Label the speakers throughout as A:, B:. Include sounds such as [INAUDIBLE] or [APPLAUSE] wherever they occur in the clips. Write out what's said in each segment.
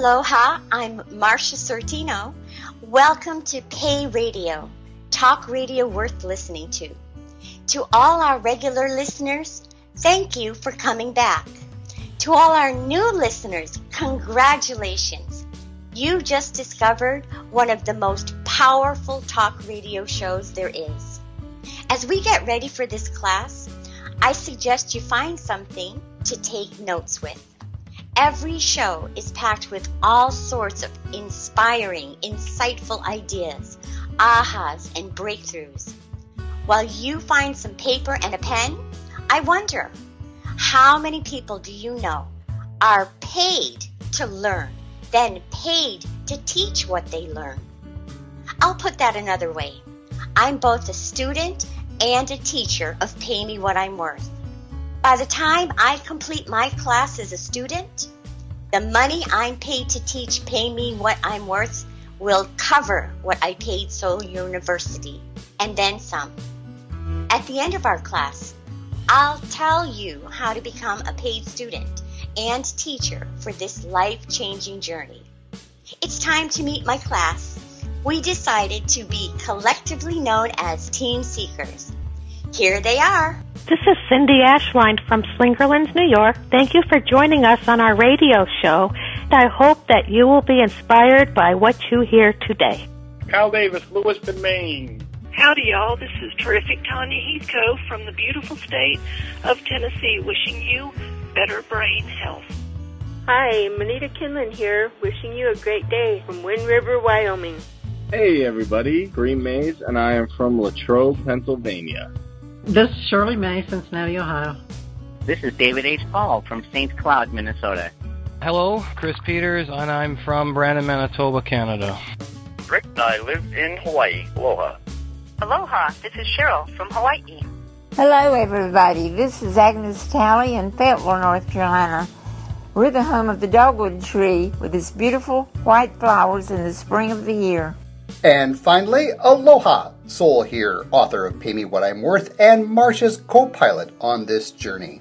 A: Aloha, I'm Marsha Sortino. Welcome to Pay Radio, talk radio worth listening to. To all our regular listeners, thank you for coming back. To all our new listeners, congratulations. You just discovered one of the most powerful talk radio shows there is. As we get ready for this class, I suggest you find something to take notes with. Every show is packed with all sorts of inspiring, insightful ideas, ahas, and breakthroughs. While you find some paper and a pen, I wonder how many people do you know are paid to learn, then paid to teach what they learn? I'll put that another way. I'm both a student and a teacher of Pay Me What I'm Worth. By the time I complete my class as a student, the money I'm paid to teach Pay Me What I'm Worth will cover what I paid Seoul University and then some. At the end of our class, I'll tell you how to become a paid student and teacher for this life changing journey. It's time to meet my class. We decided to be collectively known as Team Seekers. Here they are.
B: This is Cindy Ashline from Slingerlands, New York. Thank you for joining us on our radio show. I hope that you will be inspired by what you hear today.
C: Cal Davis, Lewiston, Maine.
D: Howdy, y'all. This is terrific Tanya Heathcote from the beautiful state of Tennessee, wishing you better brain health.
E: Hi, Manita Kinlan here, wishing you a great day from Wind River, Wyoming.
F: Hey, everybody. Green Maze, and I am from Latrobe, Pennsylvania.
G: This is Shirley May, Cincinnati, Ohio.
H: This is David H. Paul from St. Cloud, Minnesota.
I: Hello, Chris Peters, and I'm from Brandon, Manitoba, Canada.
J: Rick, I live in Hawaii. Aloha.
K: Aloha, this is Cheryl from Hawaii.
L: Hello, everybody. This is Agnes Talley in Fayetteville, North Carolina. We're the home of the dogwood tree with its beautiful white flowers in the spring of the year.
M: And finally, Aloha, Soul here, author of Pay Me What I'm Worth and Marsha's co pilot on this journey.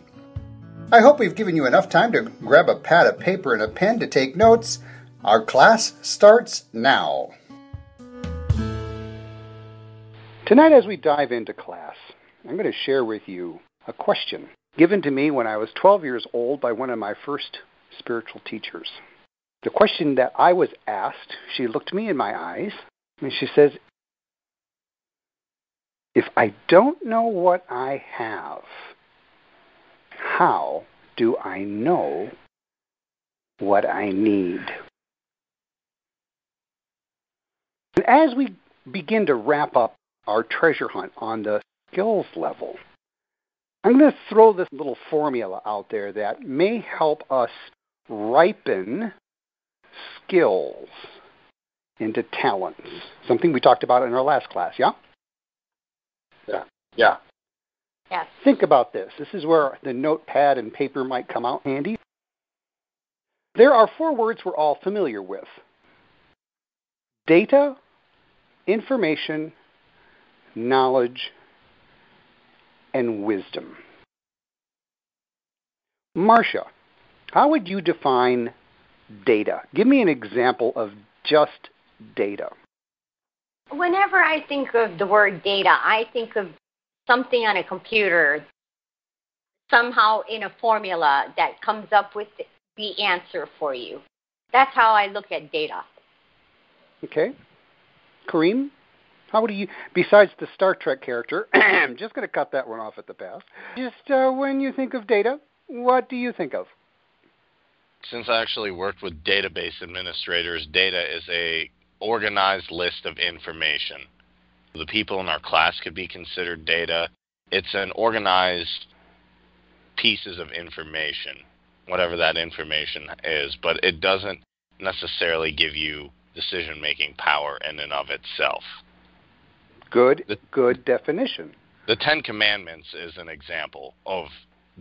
M: I hope we've given you enough time to grab a pad of paper and a pen to take notes. Our class starts now. Tonight, as we dive into class, I'm going to share with you a question given to me when I was 12 years old by one of my first spiritual teachers. The question that I was asked, she looked me in my eyes and she says, If I don't know what I have, how do I know what I need? And as we begin to wrap up our treasure hunt on the skills level, I'm going to throw this little formula out there that may help us ripen skills into talents. Something we talked about in our last class, yeah?
C: Yeah. Yeah.
A: Yes.
M: Think about this. This is where the notepad and paper might come out handy. There are four words we're all familiar with data, information, knowledge, and wisdom. Marsha, how would you define data? Give me an example of just data.
A: Whenever I think of the word data, I think of something on a computer, somehow in a formula that comes up with the answer for you. That's how I look at data.
M: Okay. Kareem, how do you, besides the Star Trek character, [CLEARS THROAT] I'm just going to cut that one off at the pass. Just uh, when you think of data, what do you think of?
N: Since I actually worked with database administrators, data is a organized list of information. The people in our class could be considered data. It's an organized pieces of information, whatever that information is, but it doesn't necessarily give you decision making power in and of itself.
M: Good, the, good definition.
N: The Ten Commandments is an example of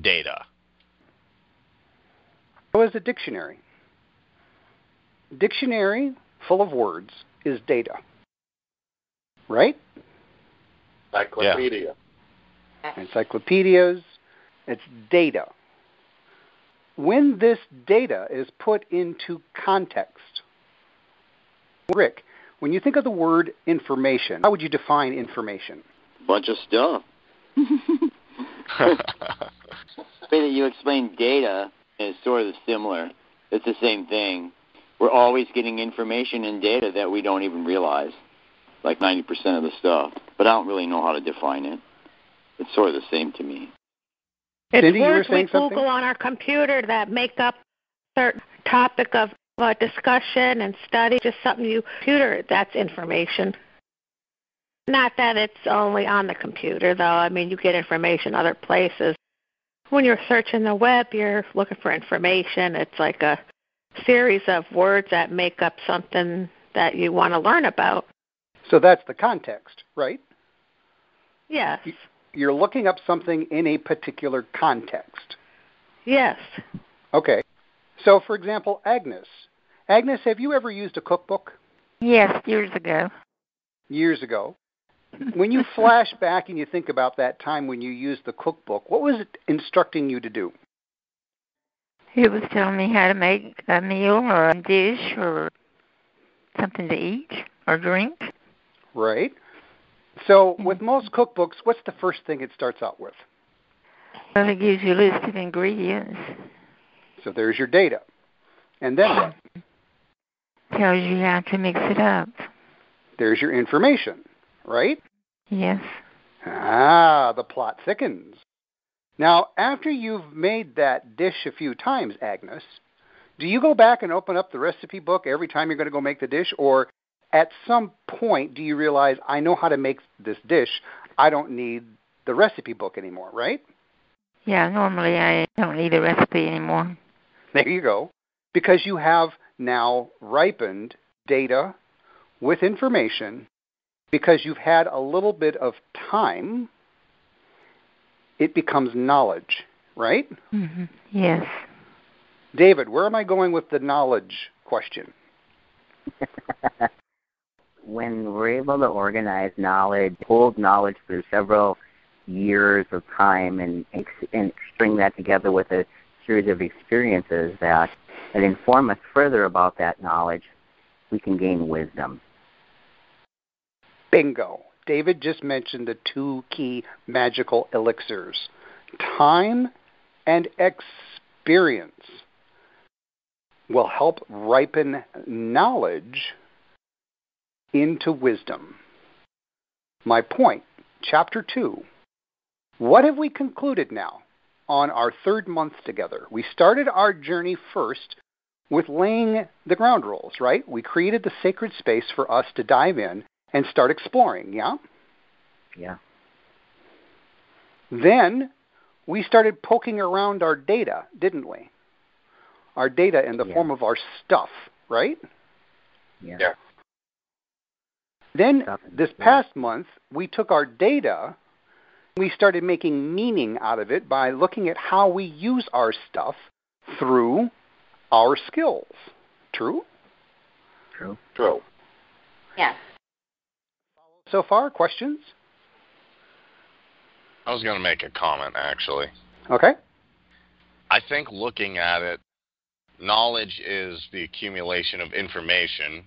N: data.
M: How is a dictionary? Dictionary full of words is data. Right?
C: Encyclopedia.
M: Yeah. Encyclopedias, it's data. when this data is put into context. Rick, when you think of the word information, how would you define information?
O: Bunch of stuff. [LAUGHS] [LAUGHS] the way that you explain data is sort of similar. It's the same thing. We're always getting information and data that we don't even realize, like 90% of the stuff. But I don't really know how to define it. It's sort of the same to me.
B: It's
M: Cindy,
B: words we Google
M: something?
B: on our computer that make up certain topic of uh, discussion and study. Just something you computer that's information. Not that it's only on the computer, though. I mean, you get information other places. When you're searching the web, you're looking for information. It's like a series of words that make up something that you want to learn about.
M: So that's the context, right?
B: Yes.
M: You're looking up something in a particular context.
B: Yes.
M: Okay. So, for example, Agnes. Agnes, have you ever used a cookbook
L: Yes, years ago.
M: years ago? When you [LAUGHS] flash back and you think about that time when you used the cookbook, what was it instructing you to do?
L: It was telling me how to make a meal or a dish or something to eat or drink.
M: Right? So, with most cookbooks, what's the first thing it starts out with?
L: Well, it gives you a list of ingredients.
M: So, there's your data. And then what? [CLEARS THROAT]
L: Tells you how to mix it up.
M: There's your information, right?
L: Yes.
M: Ah, the plot thickens. Now, after you've made that dish a few times, Agnes, do you go back and open up the recipe book every time you're going to go make the dish? Or at some point, do you realize, I know how to make this dish, I don't need the recipe book anymore, right?
L: Yeah, normally I don't need a recipe anymore.
M: There you go. Because you have now ripened data with information because you've had a little bit of time, it becomes knowledge, right?
L: hmm Yes.
M: David, where am I going with the knowledge question? [LAUGHS]
H: when we're able to organize knowledge, hold knowledge for several years of time, and, and string that together with a series of experiences that, that inform us further about that knowledge, we can gain wisdom.
M: Bingo. David just mentioned the two key magical elixirs time and experience will help ripen knowledge into wisdom. My point, chapter 2. What have we concluded now on our third month together? We started our journey first with laying the ground rules, right? We created the sacred space for us to dive in and start exploring, yeah?
H: Yeah.
M: Then we started poking around our data, didn't we? Our data in the
H: Yeah.
M: form of our stuff, right?
H: Yeah.
C: Yeah.
M: Then
H: Stuff
M: this
H: stuff.
M: past month, we took our data, we started making meaning out of it by looking at how we use our stuff through our skills. True?
H: True.
C: True.
A: Yes.
M: So far, questions?
N: I was going to make a comment, actually.
M: Okay.
N: I think looking at it, knowledge is the accumulation of information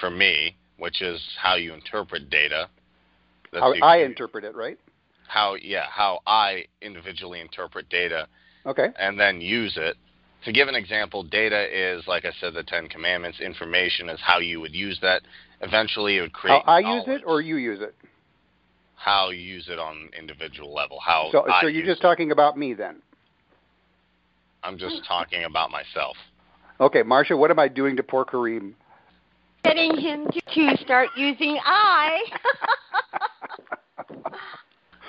N: for me, which is how you interpret data. That's
M: How I interpret it, right?
N: how yeah how I individually interpret data
M: Okay.
N: and then use it. To give an example, data is like I said, the Ten Commandments. Information is how you would use that. Eventually, it would create
M: How I use it or you use it?
N: how you use it on individual level. How
M: So,
N: I
M: so you're
N: use
M: just talking about me then?
N: I'm just talking about myself.
M: Okay, Marsha, what am I doing to poor Kareem?
P: Getting him to, to start using I. [LAUGHS]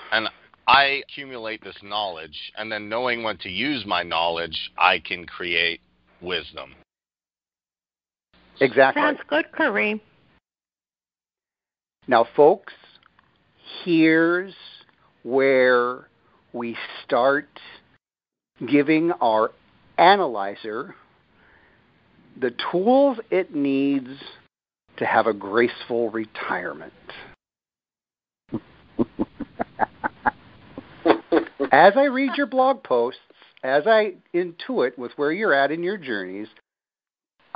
N: And I accumulate this knowledge, and then knowing when to use my knowledge, I can create wisdom.
M: Exactly.
B: Sounds good, Kareem.
M: Now, folks, here's where we start giving our analyzer the tools it needs to have a graceful retirement. [LAUGHS] As I read your blog posts, as I intuit with where you're at in your journeys,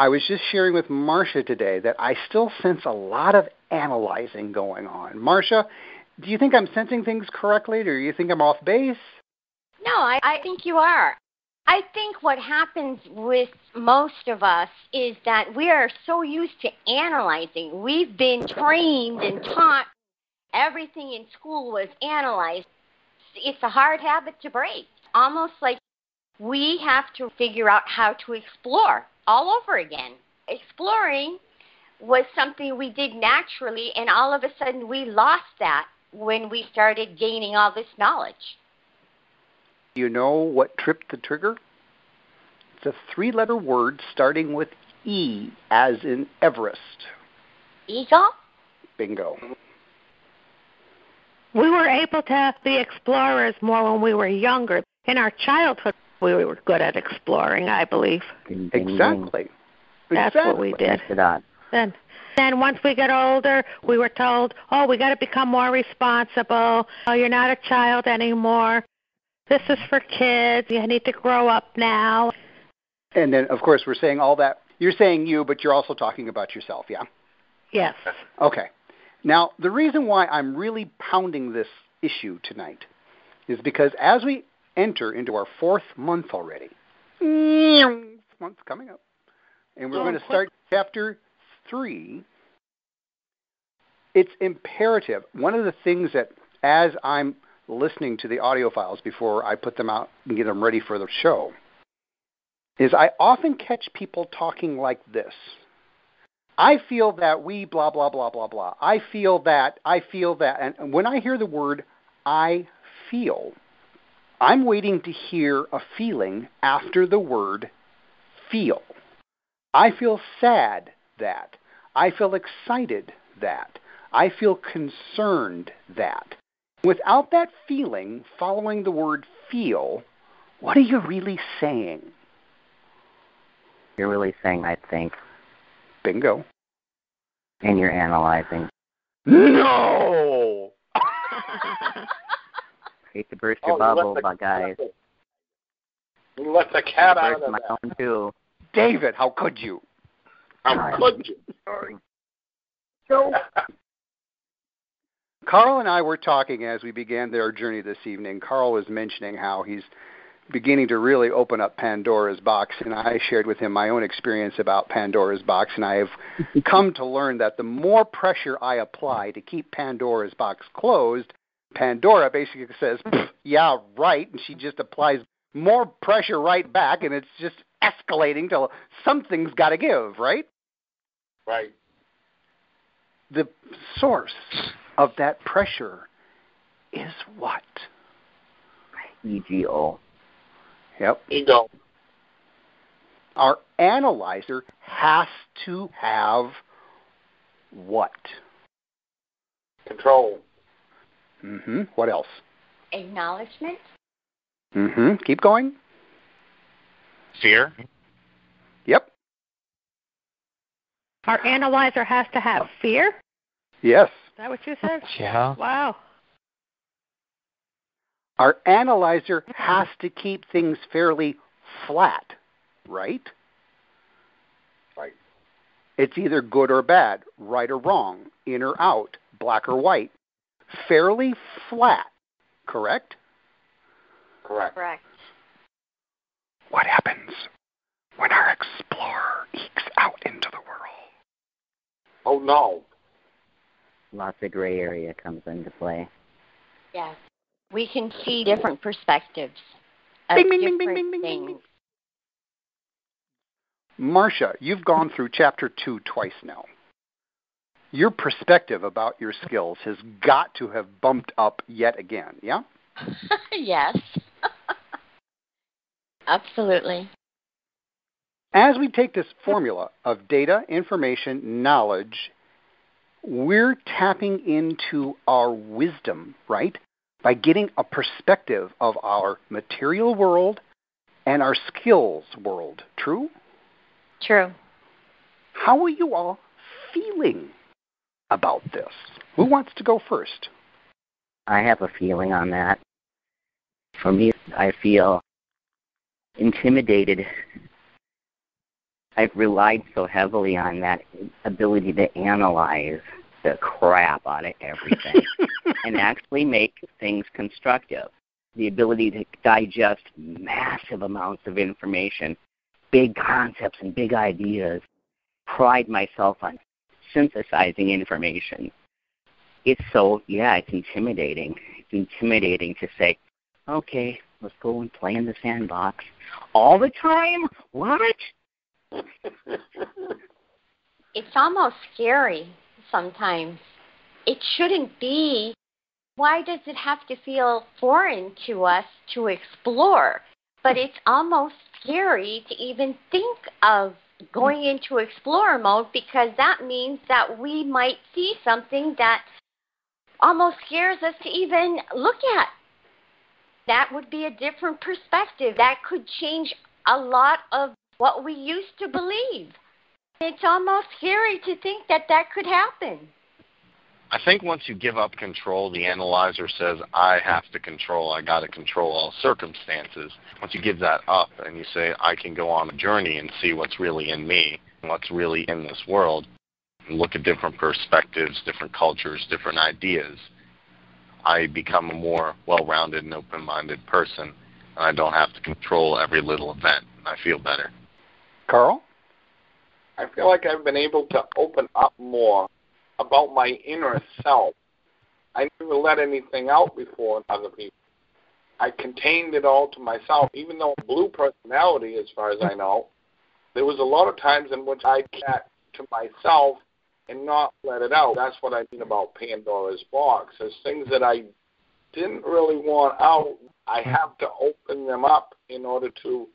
M: I was just sharing with Marsha today that I still sense a lot of analyzing going on. Marsha, do you think I'm sensing things correctly, or do you think I'm off base?
P: No, I, I think you are. I think what happens with most of us is that we are so used to analyzing. We've been trained and taught everything in school was analyzed. It's a hard habit to break. Almost like we have to figure out how to explore all over again. Exploring was something we did naturally, and all of a sudden we lost that when we started gaining all this knowledge.
M: You know what tripped the trigger? It's a three letter word starting with E, as in Everest.
P: Eagle?
M: Bingo.
B: We were able to be explorers more when we were younger. In our childhood, we were good at exploring, I believe.
M: Exactly.
B: That's
M: exactly.
B: what we did. Then, then once we got older, we were told, "Oh, we got to become more responsible. Oh, you're not a child anymore. This is for kids. You need to grow up now."
M: And then, of course, we're saying all that. You're saying you, but you're also talking about yourself, yeah?
B: Yes.
M: Okay. Now, the reason why I'm really pounding this issue tonight is because as we enter into our fourth month already, month coming up, and we're
C: Oh,
M: going to start chapter three, it's imperative. One of the things that, as I'm listening to the audio files before I put them out and get them ready for the show, is I often catch people talking like this. I feel that we blah blah blah blah blah. I feel that I feel that and when I hear the word I feel, I'm waiting to hear a feeling after the word feel. I feel sad that. I feel excited that. I feel concerned that. Without that feeling following the word feel, what are you really saying?
H: You're really saying I think,
M: Bingo.
H: and you're analyzing.
M: No!
H: Hate to burst your
C: Oh, you
H: bubble,
C: the-
H: but guys,
C: You let the cat out
H: burst
C: of
H: my
C: that.
H: own too.
M: David, how could you?
C: How could you?
M: Sorry. So, [LAUGHS] Carl and I were talking as we began their journey this evening. Carl was mentioning how he's beginning to really open up Pandora's box, and I shared with him my own experience about Pandora's box, and I have [LAUGHS] come to learn that the more pressure I apply to keep Pandora's box closed, Pandora basically says, "Yeah, right," and she just applies more pressure right back, and it's just escalating till something's got to give, right?
C: Right.
M: the source of that pressure is what?
H: EGO.
M: Yep.
C: Ego.
M: Our analyzer has to have what?
C: Control.
M: Mm-hmm. What else?
P: Acknowledgement?
M: Mm-hmm. Keep going.
N: Fear?
M: Yep.
B: Our analyzer has to have fear. Yes. Is
M: Yes.
B: that what you said?
I: Yeah.
B: Wow.
M: Our analyzer has to keep things fairly flat, right?
C: Right.
M: It's either good or bad, right or wrong, in or out, black or white. Fairly flat, correct?
C: Correct.
P: Correct.
M: What happens when our explorer ekes out into the world?
C: Oh no.
H: Lots of gray area comes into play.
P: Yes. We can see different perspectives of
M: Bing, bing, bing,
P: different
M: bing, bing, bing,
P: things.
M: bing. Marsha, you've gone through chapter two twice now. Your perspective about your skills has got to have bumped up yet again, yeah? [LAUGHS]
P: yes. [LAUGHS] Absolutely.
M: As we take this formula of data, information, knowledge, we're tapping into our wisdom, right? By getting a perspective of our material world and our skills world. True?
P: True.
M: How are you all feeling about this? Who wants to go first?
H: I have a feeling on that. For me, I feel intimidated. I've relied so heavily on that ability to analyze the crap out of everything [LAUGHS] and actually make things constructive. The ability to digest massive amounts of information, big concepts and big ideas. Pride myself on synthesizing information. It's so, yeah, it's intimidating. It's intimidating to say, okay, let's go and play in the sandbox. All the time? What? [LAUGHS]
P: it's almost scary sometimes. It shouldn't be. Why does it have to feel foreign to us to explore? But it's almost scary to even think of going into explorer mode because that means that we might see something that almost scares us to even look at. That would be a different perspective. That could change a lot of what we used to believe. It's almost scary to think that that could happen.
N: I think once you give up control, the analyzer says, I have to control, I got to control all circumstances. Once you give that up and you say, I can go on a journey and see what's really in me, what's really in this world, and look at different perspectives, different cultures, different ideas, I become a more well rounded and open minded person. And I don't have to control every little event. I feel better.
M: Carl?
C: I feel like I've been able to open up more about my inner self. I never let anything out before other people. I contained it all to myself, even though blue personality, as far as I know, there was a lot of times in which I kept to myself and not let it out. That's what I mean about Pandora's box. There's things that I didn't really want out. I have to open them up in order to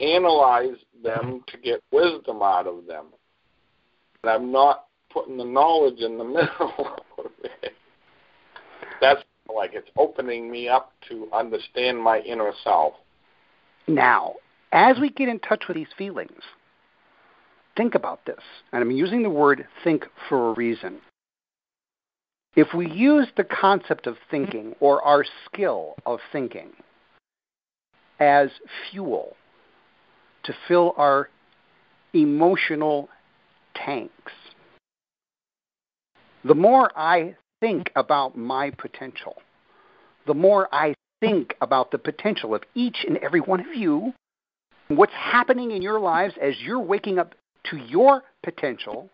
C: analyze them to get wisdom out of them. And I'm not putting the knowledge in the [LAUGHS] middle of it. That's like it's opening me up to understand my inner self.
M: Now, as we get in touch with these feelings, think about this. And I'm using the word think for a reason. If we use the concept of thinking or our skill of thinking as fuel to fill our emotional tanks, the more I think about my potential, the more I think about the potential of each and every one of you, what's happening in your lives as you're waking up to your potential,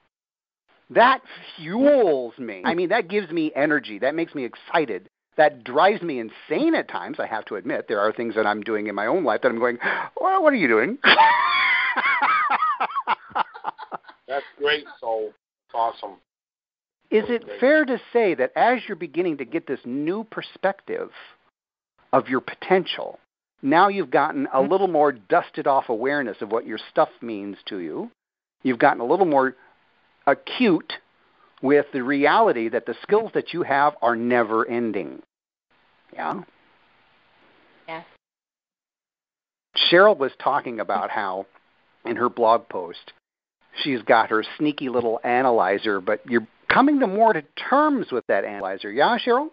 M: that fuels me. I mean, that gives me energy. That makes me excited. That drives me insane at times, I have to admit. There are things that I'm doing in my own life that I'm going, well, what are you doing? [LAUGHS]
C: That's great, Soul. It's awesome.
M: Is it fair to say that as you're beginning to get this new perspective of your potential, now you've gotten a mm-hmm. little more dusted off awareness of what your stuff means to you? You've gotten a little more acute with the reality that the mm-hmm. skills that you have are never ending. Yeah?
P: Yeah.
M: Cheryl was talking about how in her blog post she's got her sneaky little analyzer, but you're coming to more to terms with that analyzer. Yeah, Cheryl?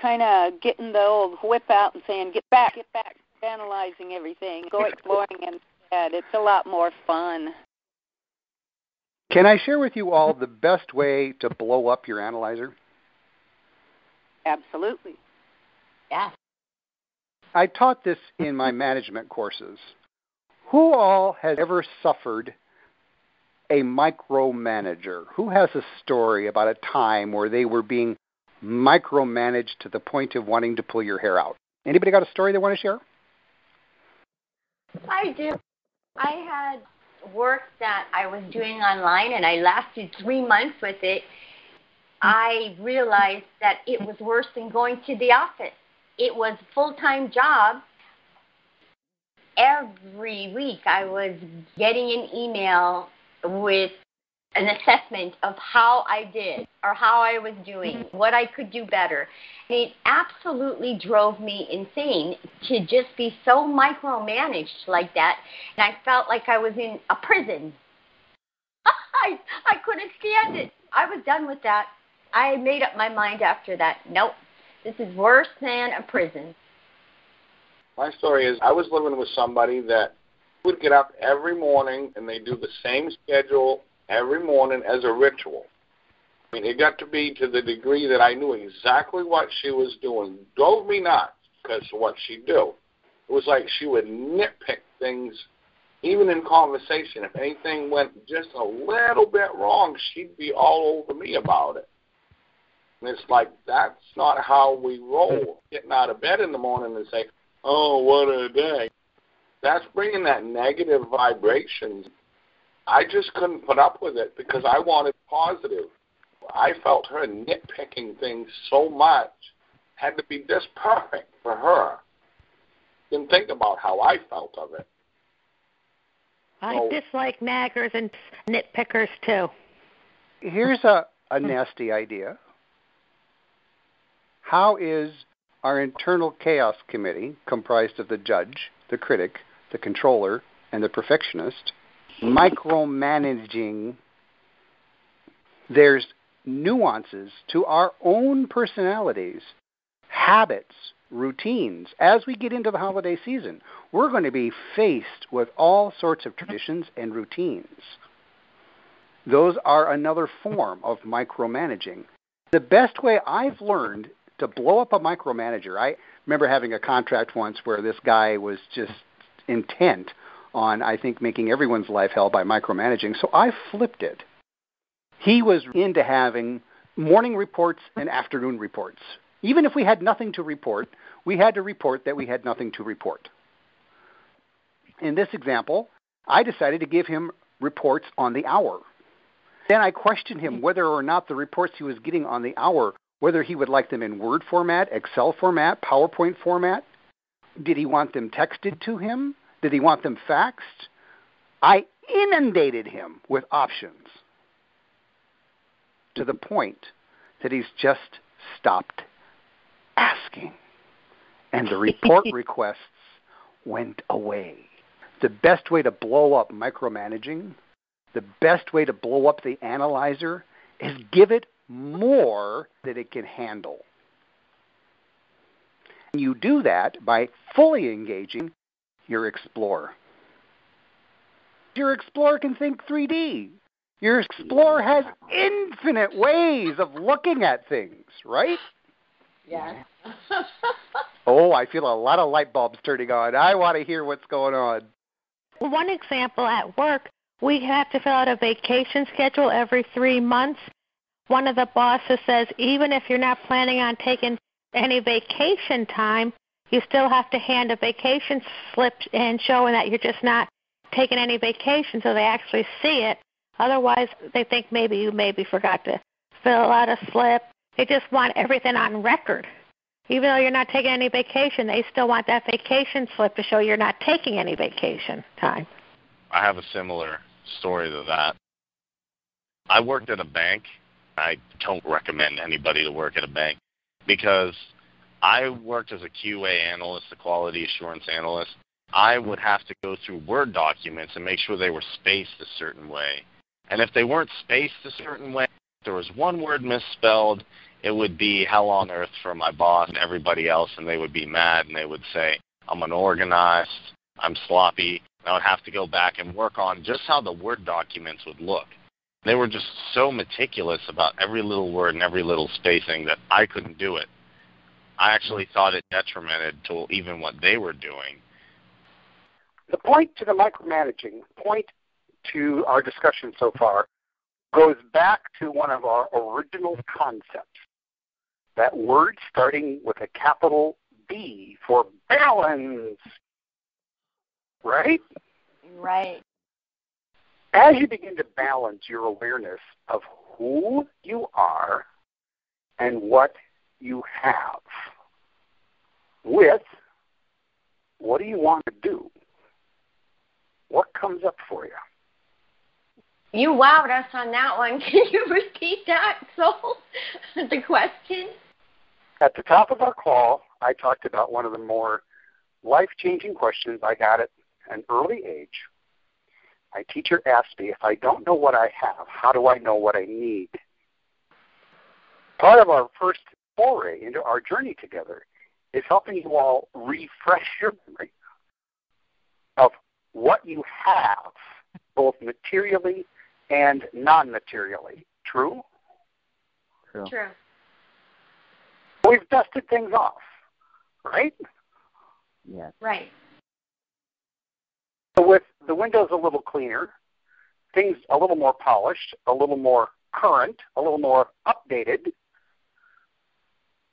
Q: Kind of getting the old whip out and saying, get back, get back, analyzing everything, go exploring instead. It's a lot more fun.
M: Can I share with you all the best way to blow up your analyzer?
Q: Absolutely.
P: Yeah.
M: I taught this in my management courses. Who all has ever suffered a micromanager? Who has a story about a time where they were being micromanaged to the point of wanting to pull your hair out? Anybody got a story they want to share?
P: I do. I had work that I was doing online and I lasted three months with it. I realized that it was worse than going to the office. It was a full time job. Every week I was getting an email with an assessment of how I did or how I was doing, mm-hmm. what I could do better. And it absolutely drove me insane to just be so micromanaged like that. And I felt like I was in a prison. [LAUGHS] I, I couldn't stand it. I was done with that. I made up my mind after that. Nope, this is worse than a prison.
C: My story is I was living with somebody that would get up every morning and they do the same schedule every morning as a ritual. I mean, it got to be to the degree that I knew exactly what she was doing. Drove me nuts because of what she'd do. It was like she would nitpick things, even in conversation. If anything went just a little bit wrong, she'd be all over me about it. And it's like that's not how we roll. Getting out of bed in the morning and say, "Oh, what a day," that's bringing that negative vibrations. I just couldn't put up with it because I wanted positive. I felt her nitpicking things so much had to be this perfect for her. Didn't think about how I felt of it.
B: I so, dislike naggers and nitpickers too.
M: Here's a, a hmm. nasty idea. How is our internal chaos committee, comprised of the judge, the critic, the controller, and the perfectionist, micromanaging? There's nuances to our own personalities, habits, routines. As we get into the holiday season, we're going to be faced with all sorts of traditions and routines. Those are another form of micromanaging. The best way I've learned to blow up a micromanager, I remember having a contract once where this guy was just intent on, I think, making everyone's life hell by micromanaging. So I flipped it. He was into having morning reports and afternoon reports. Even if we had nothing to report, we had to report that we had nothing to report. In this example, I decided to give him reports on the hour. Then I questioned him whether or not the reports he was getting on the hour, whether he would like them in Word format, Excel format, PowerPoint format. Did he want them texted to him? Did he want them faxed? I inundated him with options to the point that he's just stopped asking. And the report [LAUGHS] requests went away. The best way to blow up micromanaging, the best way to blow up the analyzer is give it more that it can handle. You do that by fully engaging your Explorer. Your Explorer can think 3D. Your Explorer has infinite ways of looking at things, right?
P: Yeah. [LAUGHS]
M: oh, I feel a lot of light bulbs turning on. I want to hear what's going on.
B: One example at work, we have to fill out a vacation schedule every three months. One of the bosses says even if you're not planning on taking any vacation time, you still have to hand a vacation slip in showing that you're just not taking any vacation so they actually see it. Otherwise, they think maybe you maybe forgot to fill out a slip they just want everything on record. Even though you're not taking any vacation, they still want that vacation slip to show you're not taking any vacation time.
N: I have a similar story to that. I worked at a bank. I don't recommend anybody to work at a bank because I worked as a QA analyst, a quality assurance analyst. I would have to go through Word documents and make sure they were spaced a certain way. And if they weren't spaced a certain way, there was one word misspelled, it would be hell on earth for my boss and everybody else, and they would be mad and they would say, I'm unorganized, I'm sloppy. And I would have to go back and work on just how the Word documents would look. They were just so meticulous about every little word and every little spacing that I couldn't do it. I actually thought it detrimented to even what they were doing.
M: The point to the micromanaging, point to our discussion so far, goes back to one of our original concepts that word starting with a capital B for balance. Right?
P: Right.
M: As you begin to balance your awareness of who you are and what you have with what do you want to do? What comes up for you?
P: You wowed us on that one. [LAUGHS] Can you repeat that, Soul? [LAUGHS] the question?
M: At the top of our call, I talked about one of the more life changing questions I got at an early age. My teacher asked me if I don't know what I have, how do I know what I need? Part of our first foray into our journey together
R: is helping you all refresh your memory of what you have, both materially and non materially. True?
H: True.
P: True.
R: We've dusted things off, right?
H: Yes.
P: Right.
R: So with the windows a little cleaner, things a little more polished, a little more current, a little more updated,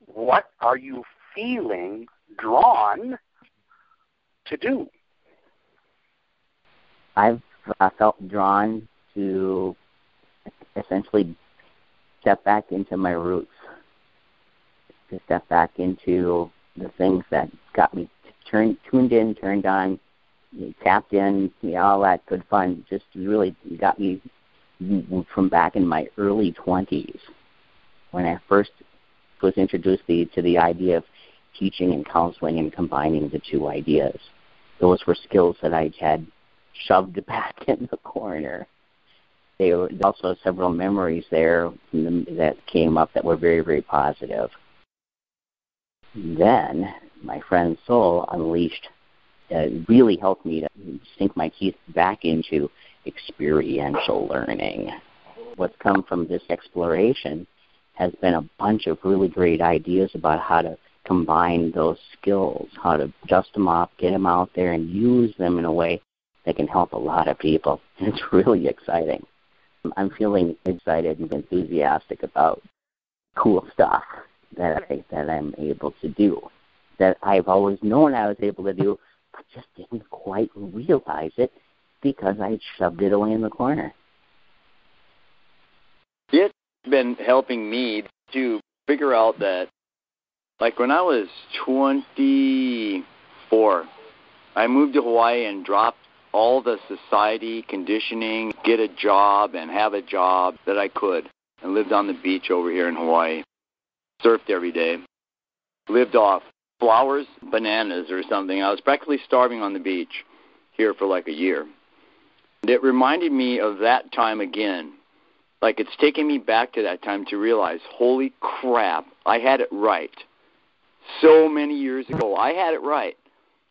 R: what are you feeling drawn to do?
H: I've uh, felt drawn to essentially step back into my roots, to step back into the things that got me turned, tuned in, turned on, tapped in, you know, all that good fun. Just really got me from back in my early 20s when I first was introduced the, to the idea of teaching and counseling and combining the two ideas. Those were skills that I had shoved [LAUGHS] back in the corner. There were also several memories there that came up that were very, very positive. Then my friend Soul unleashed, uh, really helped me to sink my teeth back into experiential learning. What's come from this exploration has been a bunch of really great ideas about how to combine those skills, how to dust them off, get them out there, and use them in a way that can help a lot of people. [LAUGHS] It's really exciting. I'm feeling excited and enthusiastic about cool stuff that I think that I'm able to do. That I've always known I was able to do, but just didn't quite realize it because I shoved it away in the corner.
O: It's been helping me to figure out that, like when I was 24, I moved to Hawaii and dropped all the society conditioning, get a job and have a job that I could, and lived on the beach over here in Hawaii. Surfed every day, lived off flowers, bananas, or something. I was practically starving on the beach here for like a year. And It reminded me of that time again. Like it's taken me back to that time to realize, holy crap, I had it right. So many years ago, I had it right,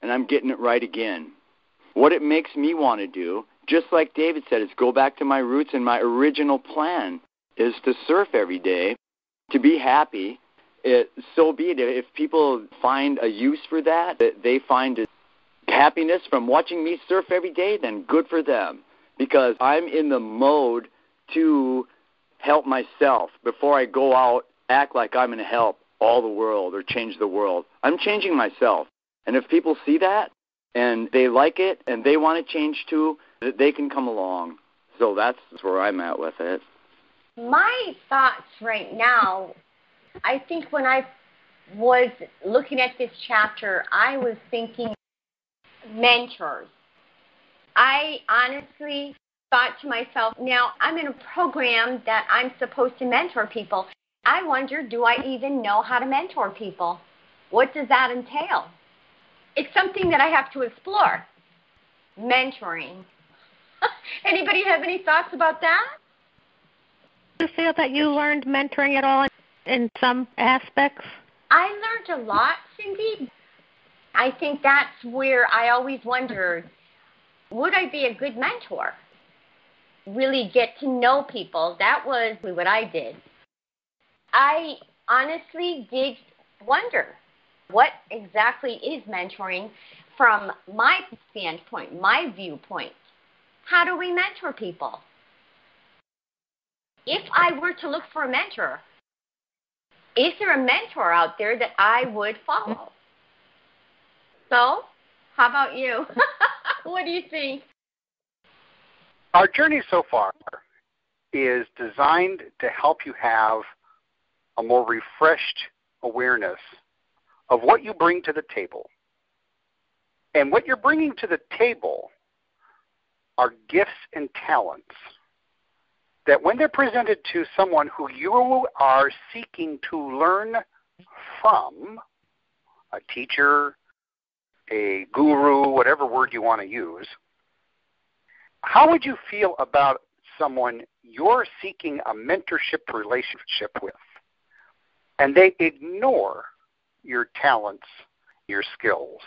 O: and I'm getting it right again. What it makes me want to do, just like David said, is go back to my roots and my original plan is to surf every day, to be happy. It, so be it. If people find a use for that, that they find happiness from watching me surf every day, then good for them. Because I'm in the mode to help myself before I go out, act like I'm going to help all the world or change the world. I'm changing myself. And if people see that and they like it and they want to change too, they can come along. So that's where I'm at with it.
P: My thoughts right now, I think when I was looking at this chapter, I was thinking mentors. I honestly thought to myself, now I'm in a program that I'm supposed to mentor people. I wonder, do I even know how to mentor people? What does that entail? It's something that I have to explore. Mentoring. [LAUGHS] Anybody have any thoughts about that?
B: Do you feel that you learned mentoring at all in some aspects?
P: I learned a lot, Cindy. I think that's where I always wondered would I be a good mentor? Really get to know people. That was what I did. I honestly did wonder what exactly is mentoring from my standpoint, my viewpoint. How do we mentor people? If I were to look for a mentor, is there a mentor out there that I would follow? Mm-hmm. So, how about you? [LAUGHS] what do you think?
R: Our journey so far is designed to help you have a more refreshed awareness of what you bring to the table. And what you're bringing to the table are gifts and talents that when they're presented to someone who you are seeking to learn from, a teacher, a guru, whatever word you want to use, how would you feel about someone you're seeking a mentorship relationship with and they ignore your talents, your skills,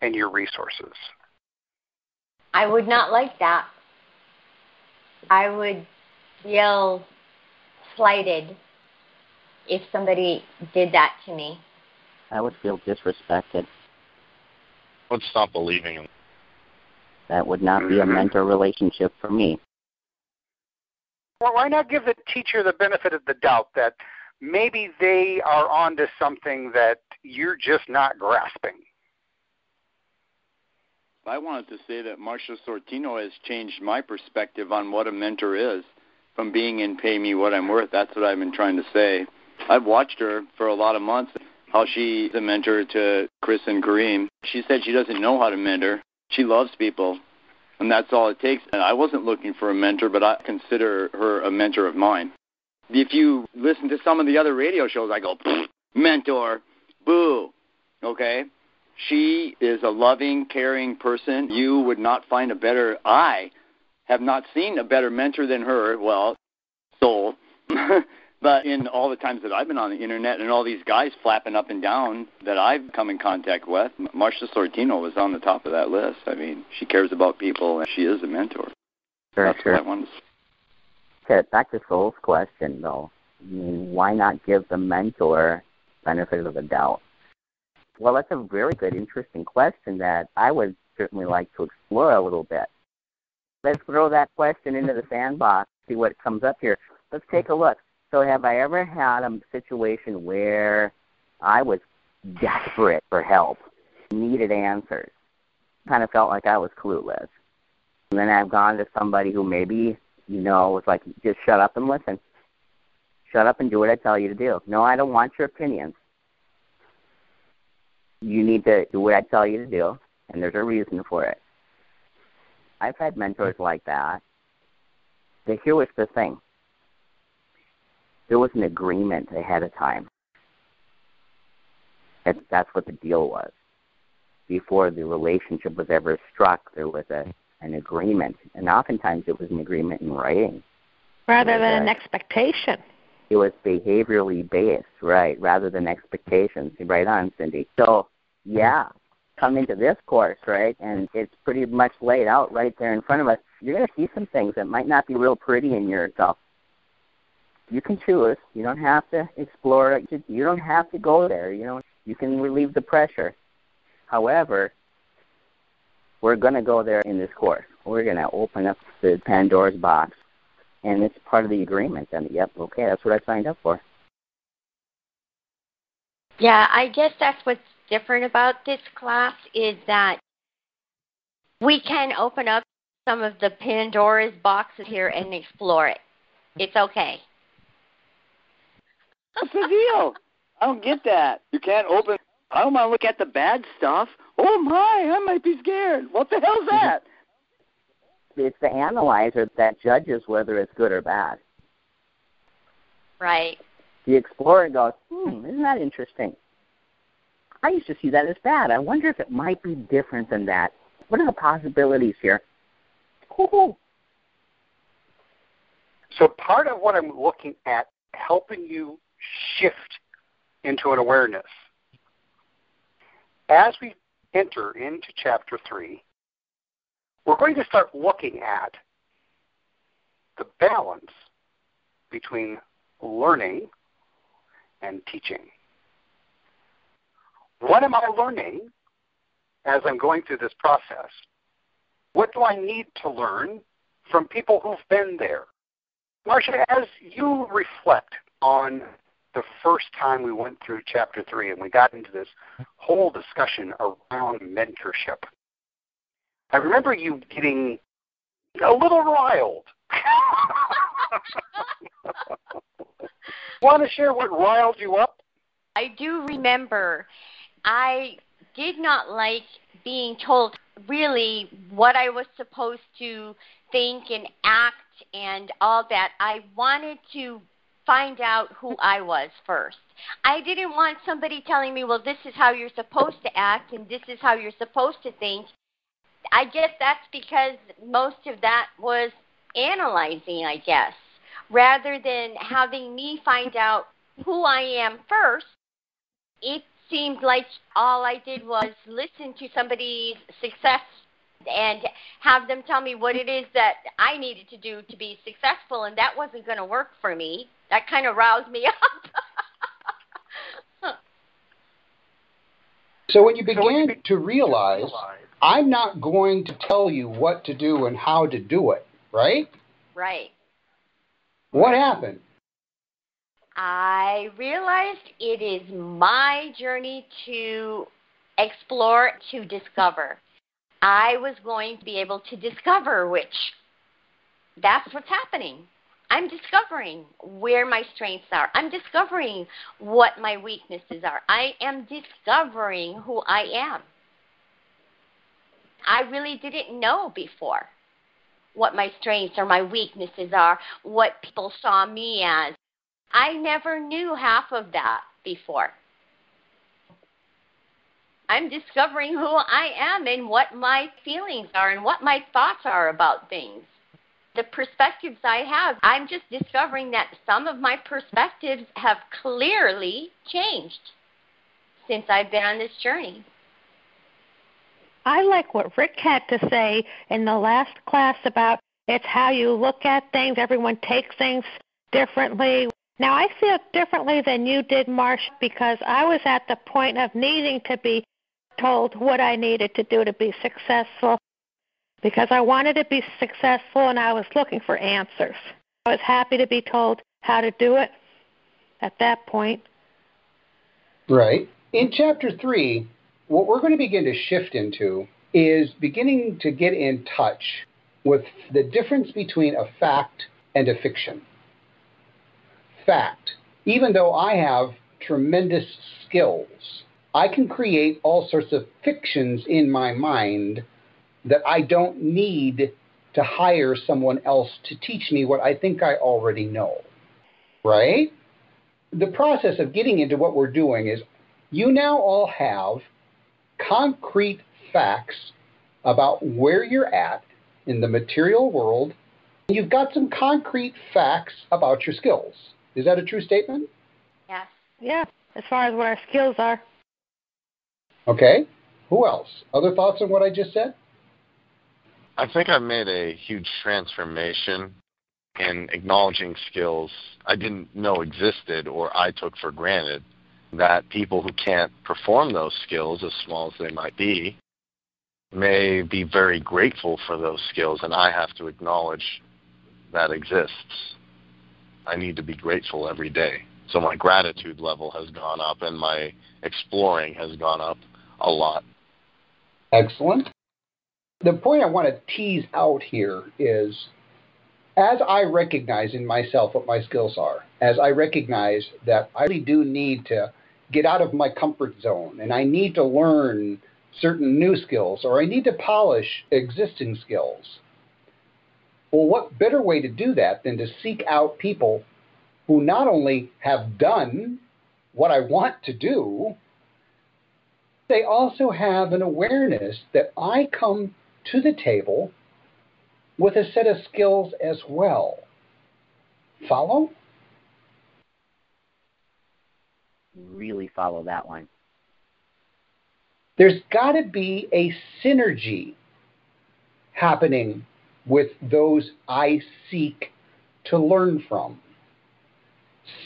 R: and your resources?
P: I would not like that. I would feel slighted if somebody did that to me.
H: I would feel disrespected.
N: I would stop believing in
H: That would not be a
R: Mm-hmm.
H: mentor relationship for me.
R: Well, why not give the teacher the benefit of the doubt that maybe they are onto something that you're just not grasping?
O: I wanted to say that Marsha Sortino has changed my perspective on what a mentor is from being in Pay Me What I'm Worth. That's what I've been trying to say. I've watched her for a lot of months, how she's a mentor to Chris and Kareem. She said she doesn't know how to mentor. She loves people, and that's all it takes. And I wasn't looking for a mentor, but I consider her a mentor of mine. If you listen to some of the other radio shows, I go, mentor, boo. Okay? She is a loving, caring person. You would not find a better, I have not seen a better mentor than her. Well, soul. [LAUGHS] but in all the times that I've been on the internet and all these guys flapping up and down that I've come in contact with, Marsha Sortino was on the top of that list. I mean, she cares about people and she is a mentor.
H: Sure,
O: That's
H: sure.
O: what I wanted to say.
H: Okay, back to Soul's question though. Why not give the mentor benefit of the doubt? Well, that's a very good, interesting question that I would certainly like to explore a little bit. Let's throw that question into the sandbox, see what comes up here. Let's take a look. So, have I ever had a situation where I was desperate for help, needed answers, kind of felt like I was clueless? And then I've gone to somebody who maybe, you know, was like, just shut up and listen. Shut up and do what I tell you to do. No, I don't want your opinions. You need to do what I tell you to do, and there's a reason for it. I've had mentors like that. But here was the thing there was an agreement ahead of time. That, that's what the deal was. Before the relationship was ever struck, there was a, an agreement. And oftentimes it was an agreement in writing.
B: Rather than an
H: uh,
B: expectation.
H: It was behaviorally based, right, rather than expectations. Right on, Cindy. So, yeah, come into this course, right, and it's pretty much laid out right there in front of us. You're going to see some things that might not be real pretty in yourself. You can choose. You don't have to explore it. You don't have to go there. You know, you can relieve the pressure. However, we're going to go there in this course. We're going to open up the Pandora's box and it's part of the agreement. And yep, okay, that's what I signed up for.
P: Yeah, I guess that's what's different about this class is that we can open up some of the Pandora's boxes here and explore it. It's okay.
O: What's the deal? I don't get that. You can't open. I don't want to look at the bad stuff. Oh my, I might be scared. What the hell's that?
H: It's the analyzer that judges whether it's good or bad.
P: Right.
H: The explorer goes, hmm, isn't that interesting? I used to see that as bad. I wonder if it might be different than that. What are the possibilities here? Cool.
R: So part of what I'm looking at helping you shift into an awareness. As we enter into chapter three, we're going to start looking at the balance between learning and teaching. What am I learning as I'm going through this process? What do I need to learn from people who've been there? Marsha, as you reflect on the first time we went through chapter three and we got into this whole discussion around mentorship, I remember you getting a little riled. [LAUGHS] Want to share what riled you up?
P: I do remember I did not like being told really what I was supposed to think and act and all that. I wanted to find out who I was first. I didn't want somebody telling me, well, this is how you're supposed to act and this is how you're supposed to think. I guess that's because most of that was analyzing, I guess, rather than having me find out who I am first. It seemed like all I did was listen to somebody's success and have them tell me what it is that I needed to do to be successful, and that wasn't going to work for me. That kind of roused me [LAUGHS]
M: up. so when you began to realize, I'm not going to tell you what to do and how to do it, right?
P: Right.
M: What happened?
P: I realized it is my journey to explore, to discover. I was going to be able to discover which. That's what's happening. I'm discovering where my strengths are. I'm discovering what my weaknesses are. I am discovering who I am. I really didn't know before what my strengths or my weaknesses are, what people saw me as. I never knew half of that before. I'm discovering who I am and what my feelings are and what my thoughts are about things. The perspectives I have, I'm just discovering that some of my perspectives have clearly changed since I've been on this journey.
B: I like what Rick had to say in the last class about it's how you look at things. Everyone takes things differently. Now, I feel differently than you did, Marsh, because I was at the point of needing to be told what I needed to do to be successful because I wanted to be successful and I was looking for answers. I was happy to be told how to do it at that point.
M: Right. In chapter 3, what we're going to begin to shift into is beginning to get in touch with the difference between a fact and a fiction. Fact. Even though I have tremendous skills, I can create all sorts of fictions in my mind that I don't need to hire someone else to teach me what I think I already know. Right? The process of getting into what we're doing is you now all have concrete facts about where you're at in the material world. You've got some concrete facts about your skills. Is that a true statement?
P: Yes.
B: Yeah, as far as what our skills are.
M: Okay. Who else? Other thoughts on what I just said?
N: I think I've made a huge transformation in acknowledging skills I didn't know existed or I took for granted that people who can't perform those skills, as small as they might be, may be very grateful for those skills, and I have to acknowledge that exists. I need to be grateful every day. So my gratitude level has gone up, and my exploring has gone up a lot.
M: Excellent. The point I want to tease out here is as I recognize in myself what my skills are, as I recognize that I really do need to get out of my comfort zone and I need to learn certain new skills or I need to polish existing skills. Well, what better way to do that than to seek out people who not only have done what I want to do, they also have an awareness that I come to the table with a set of skills as well. Follow?
H: really follow that one.
M: There's got to be a synergy happening with those I seek to learn from.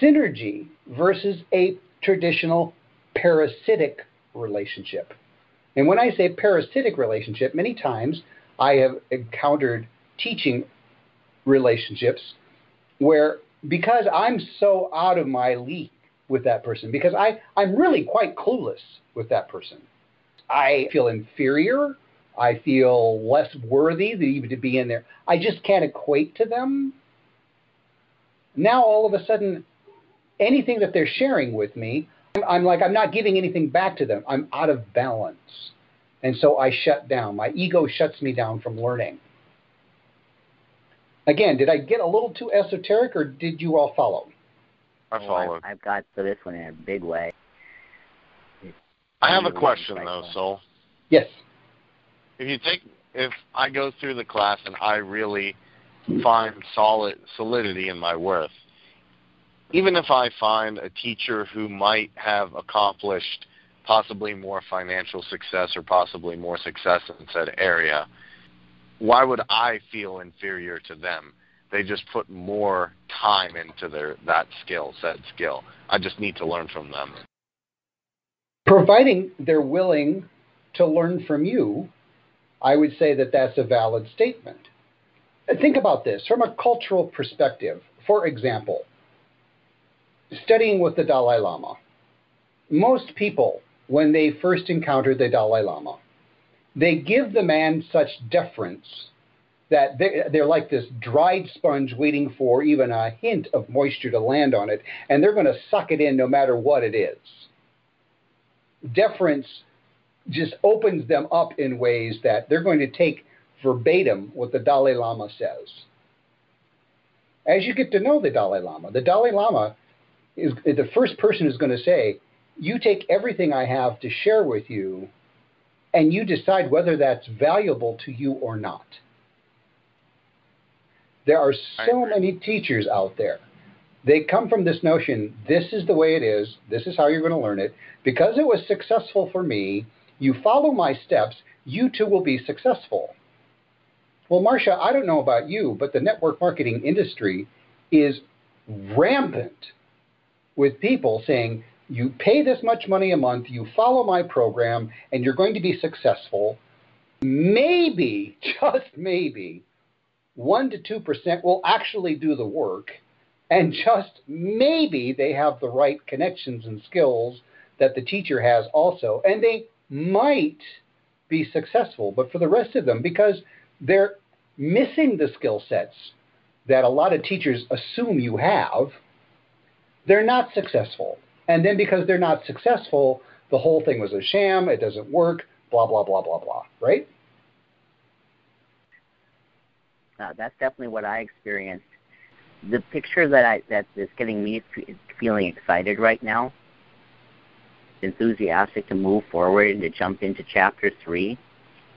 M: Synergy versus a traditional parasitic relationship. And when I say parasitic relationship, many times I have encountered teaching relationships where because I'm so out of my league with that person because I, I'm really quite clueless with that person. I feel inferior. I feel less worthy even to be in there. I just can't equate to them. Now all of a sudden, anything that they're sharing with me, I'm, I'm like I'm not giving anything back to them. I'm out of balance, and so I shut down. My ego shuts me down from learning. Again, did I get a little too esoteric, or did you all follow?
N: I oh, follow.
H: I've, I've got to this one in a big way.
N: I have a question though, Soul.
M: Yes.
N: If you take, if I go through the class and I really find solid solidity in my worth, even if I find a teacher who might have accomplished possibly more financial success or possibly more success in said area, why would I feel inferior to them? They just put more time into their that skill, said skill. I just need to learn from them.
M: Providing they're willing to learn from you, I would say that that's a valid statement. Think about this from a cultural perspective. For example, studying with the Dalai Lama. Most people, when they first encounter the Dalai Lama, they give the man such deference that they're like this dried sponge waiting for even a hint of moisture to land on it, and they're going to suck it in no matter what it is. Deference just opens them up in ways that they're going to take verbatim what the Dalai Lama says. As you get to know the Dalai Lama, the Dalai Lama is the first person is going to say, You take everything I have to share with you, and you decide whether that's valuable to you or not. There are so many teachers out there. They come from this notion this is the way it is, this is how you're going to learn it. Because it was successful for me, you follow my steps, you too will be successful. Well, Marsha, I don't know about you, but the network marketing industry is rampant with people saying, you pay this much money a month, you follow my program, and you're going to be successful. Maybe, [LAUGHS] just maybe, 1 to 2% will actually do the work, and just maybe they have the right connections and skills that the teacher has also, and they might be successful. But for the rest of them, because they're missing the skill sets that a lot of teachers assume you have, they're not successful. And then because they're not successful, the whole thing was a sham, it doesn't work, blah, blah, blah, blah, blah, right?
H: Uh, that's definitely what I experienced. The picture that I that is getting me feeling excited right now, enthusiastic to move forward and to jump into chapter three,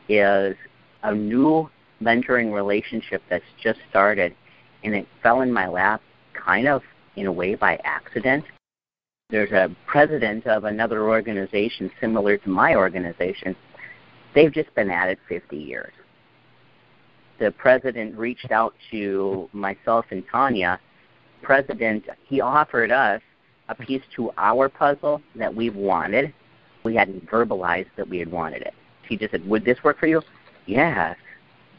H: is a new mentoring relationship that's just started, and it fell in my lap kind of in a way by accident. There's a president of another organization similar to my organization. They've just been at it 50 years the president reached out to myself and Tanya, president he offered us a piece to our puzzle that we've wanted. We hadn't verbalized that we had wanted it. He just said, "Would this work for you?" Yes.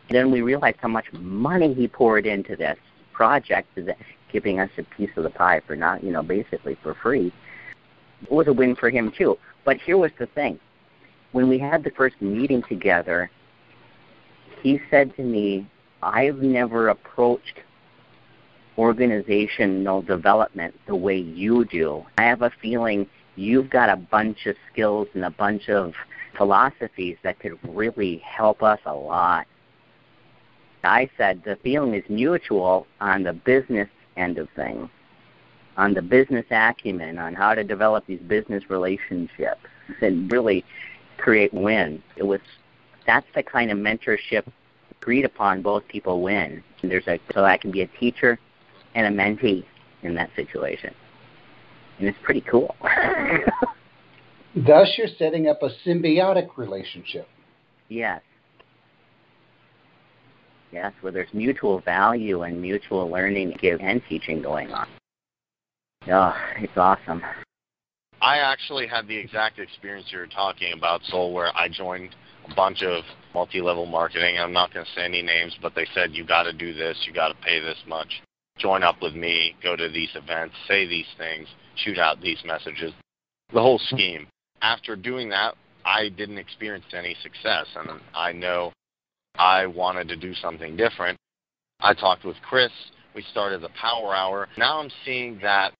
H: And then we realized how much money he poured into this project, giving us a piece of the pie for not, you know, basically for free. It was a win for him too. But here was the thing: when we had the first meeting together, he said to me, I've never approached organizational development the way you do. I have a feeling you've got a bunch of skills and a bunch of philosophies that could really help us a lot. I said the feeling is mutual on the business end of things, on the business acumen, on how to develop these business relationships and really create win. It was that's the kind of mentorship agreed upon. Both people win. And there's a so I can be a teacher and a mentee in that situation, and it's pretty cool. [LAUGHS]
M: Thus, you're setting up a symbiotic relationship.
H: Yes. Yes, where there's mutual value and mutual learning, give and teaching going on. Oh, it's awesome.
N: I actually had the exact experience you were talking about, Soul, where I joined a bunch of multi-level marketing. I'm not going to say any names, but they said you got to do this, you got to pay this much, join up with me, go to these events, say these things, shoot out these messages, the whole scheme. After doing that, I didn't experience any success, and I know I wanted to do something different. I talked with Chris. We started the Power Hour. Now I'm seeing that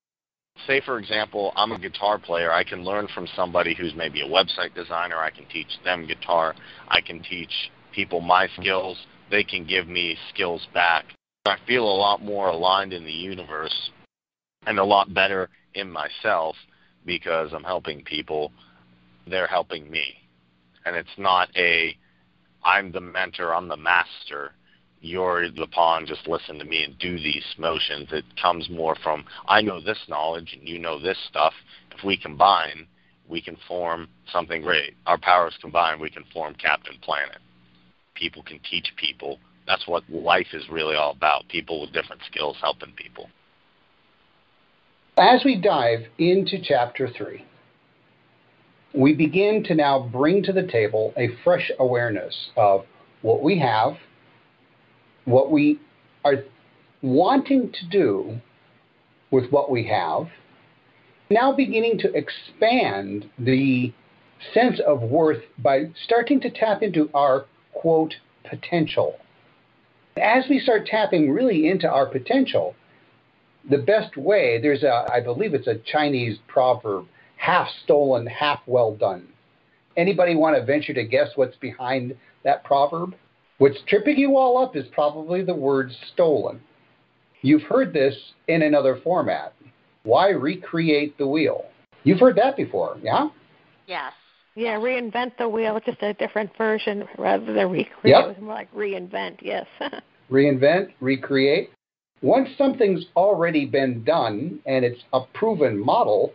N: say for example i'm a guitar player. I can learn from somebody who's maybe a website designer. I can teach them guitar. I can teach people my skills. They can give me skills back. I feel a lot more aligned in the universe and a lot better in myself because i'm helping people. They're helping me. And it's not a i'm the mentor i'm the master you're the pawn, just listen to me and do these motions. It comes more from, I know this knowledge and you know this stuff. If we combine, we can form something great. Our powers combined, we can form Captain Planet. People can teach people. That's what life is really all about people with different skills helping people.
M: As we dive into chapter 3, we begin to now bring to the table a fresh awareness of what we have, what we are wanting to do with what we have, now beginning to expand the sense of worth by starting to tap into our quote potential. As we start tapping really into our potential, the best way, there's a, I believe it's a Chinese proverb, half stolen, half well done. Anybody want to venture to guess what's behind that proverb? What's tripping you all up is probably the word stolen. You've heard this in another format. Why recreate the wheel? You've heard that before, yeah?
B: Yes. Yeah, reinvent the wheel, just a different version rather than recreate. Yep. It was more like reinvent, yes. [LAUGHS]
M: reinvent, recreate. Once something's already been done and it's a proven model,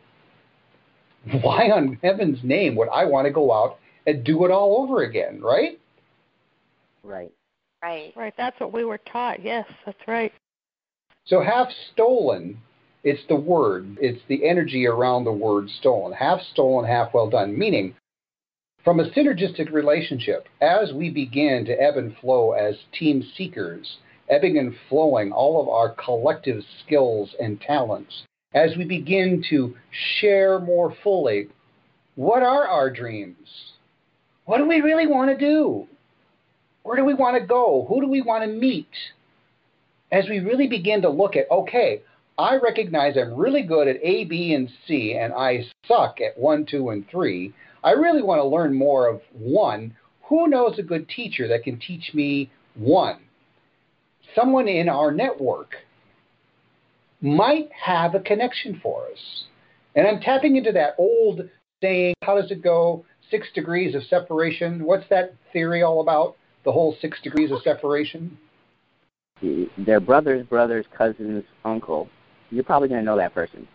M: [LAUGHS] why on heaven's name would I want to go out and do it all over again, right?
H: Right.
P: Right.
B: Right. That's what we were taught. Yes, that's right.
M: So half stolen, it's the word, it's the energy around the word stolen. Half stolen, half well done. Meaning, from a synergistic relationship, as we begin to ebb and flow as team seekers, ebbing and flowing all of our collective skills and talents, as we begin to share more fully what are our dreams? What do we really want to do? Where do we want to go? Who do we want to meet? As we really begin to look at, okay, I recognize I'm really good at A, B, and C, and I suck at 1, 2, and 3. I really want to learn more of 1. Who knows a good teacher that can teach me 1? Someone in our network might have a connection for us. And I'm tapping into that old saying, how does it go? Six degrees of separation. What's that theory all about? The whole six degrees of separation?
H: Their brother's brother's cousin's uncle. You're probably going to know that person.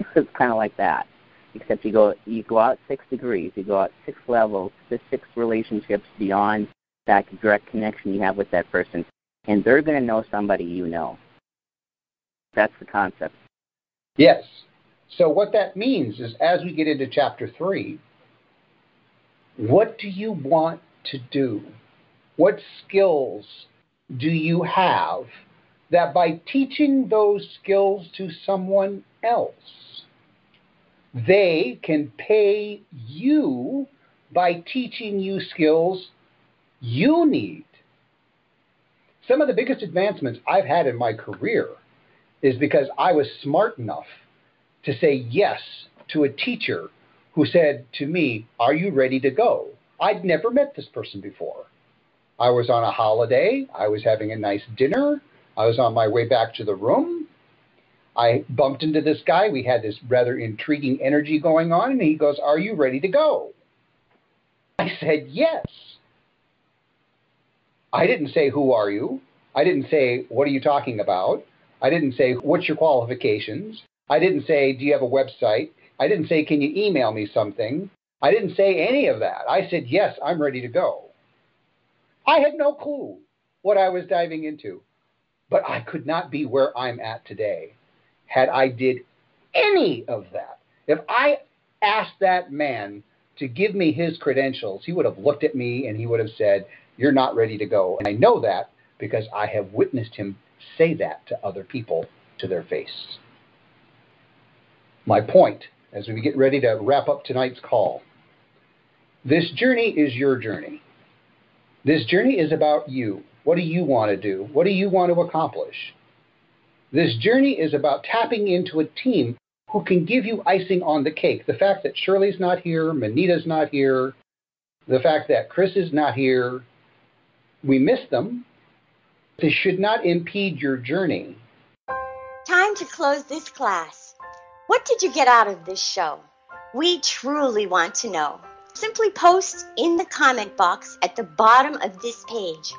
H: [LAUGHS] it's kind of like that, except you go you go out six degrees, you go out six levels, six relationships beyond that direct connection you have with that person, and they're going to know somebody you know. That's the concept.
M: Yes. So what that means is as we get into chapter 3, what do you want to do? What skills do you have that by teaching those skills to someone else, they can pay you by teaching you skills you need? Some of the biggest advancements I've had in my career is because I was smart enough to say yes to a teacher who said to me, Are you ready to go? I'd never met this person before. I was on a holiday. I was having a nice dinner. I was on my way back to the room. I bumped into this guy. We had this rather intriguing energy going on, and he goes, Are you ready to go? I said, Yes. I didn't say, Who are you? I didn't say, What are you talking about? I didn't say, What's your qualifications? I didn't say, Do you have a website? I didn't say, Can you email me something? I didn't say any of that. I said, Yes, I'm ready to go. I had no clue what I was diving into, but I could not be where I'm at today had I did any of that. If I asked that man to give me his credentials, he would have looked at me and he would have said, You're not ready to go. And I know that because I have witnessed him say that to other people to their face. My point, as we get ready to wrap up tonight's call, this journey is your journey. This journey is about you. What do you want to do? What do you want to accomplish? This journey is about tapping into a team who can give you icing on the cake. The fact that Shirley's not here, Manita's not here, the fact that Chris is not here, we miss them. This should not impede your journey.
A: Time to close this class. What did you get out of this show? We truly want to know. Simply post in the comment box at the bottom of this page.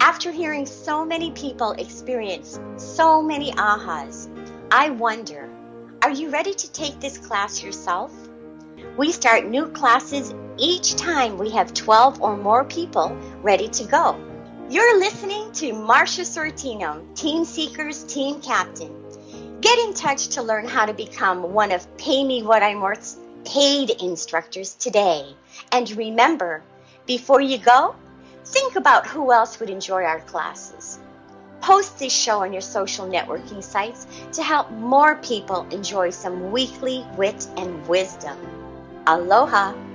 A: After hearing so many people experience so many ahas, I wonder are you ready to take this class yourself? We start new classes each time we have 12 or more people ready to go. You're listening to Marsha Sortino, Team Seekers Team Captain. Get in touch to learn how to become one of Pay Me What I'm Worth's paid instructors today. And remember, before you go, think about who else would enjoy our classes. Post this show on your social networking sites to help more people enjoy some weekly wit and wisdom. Aloha!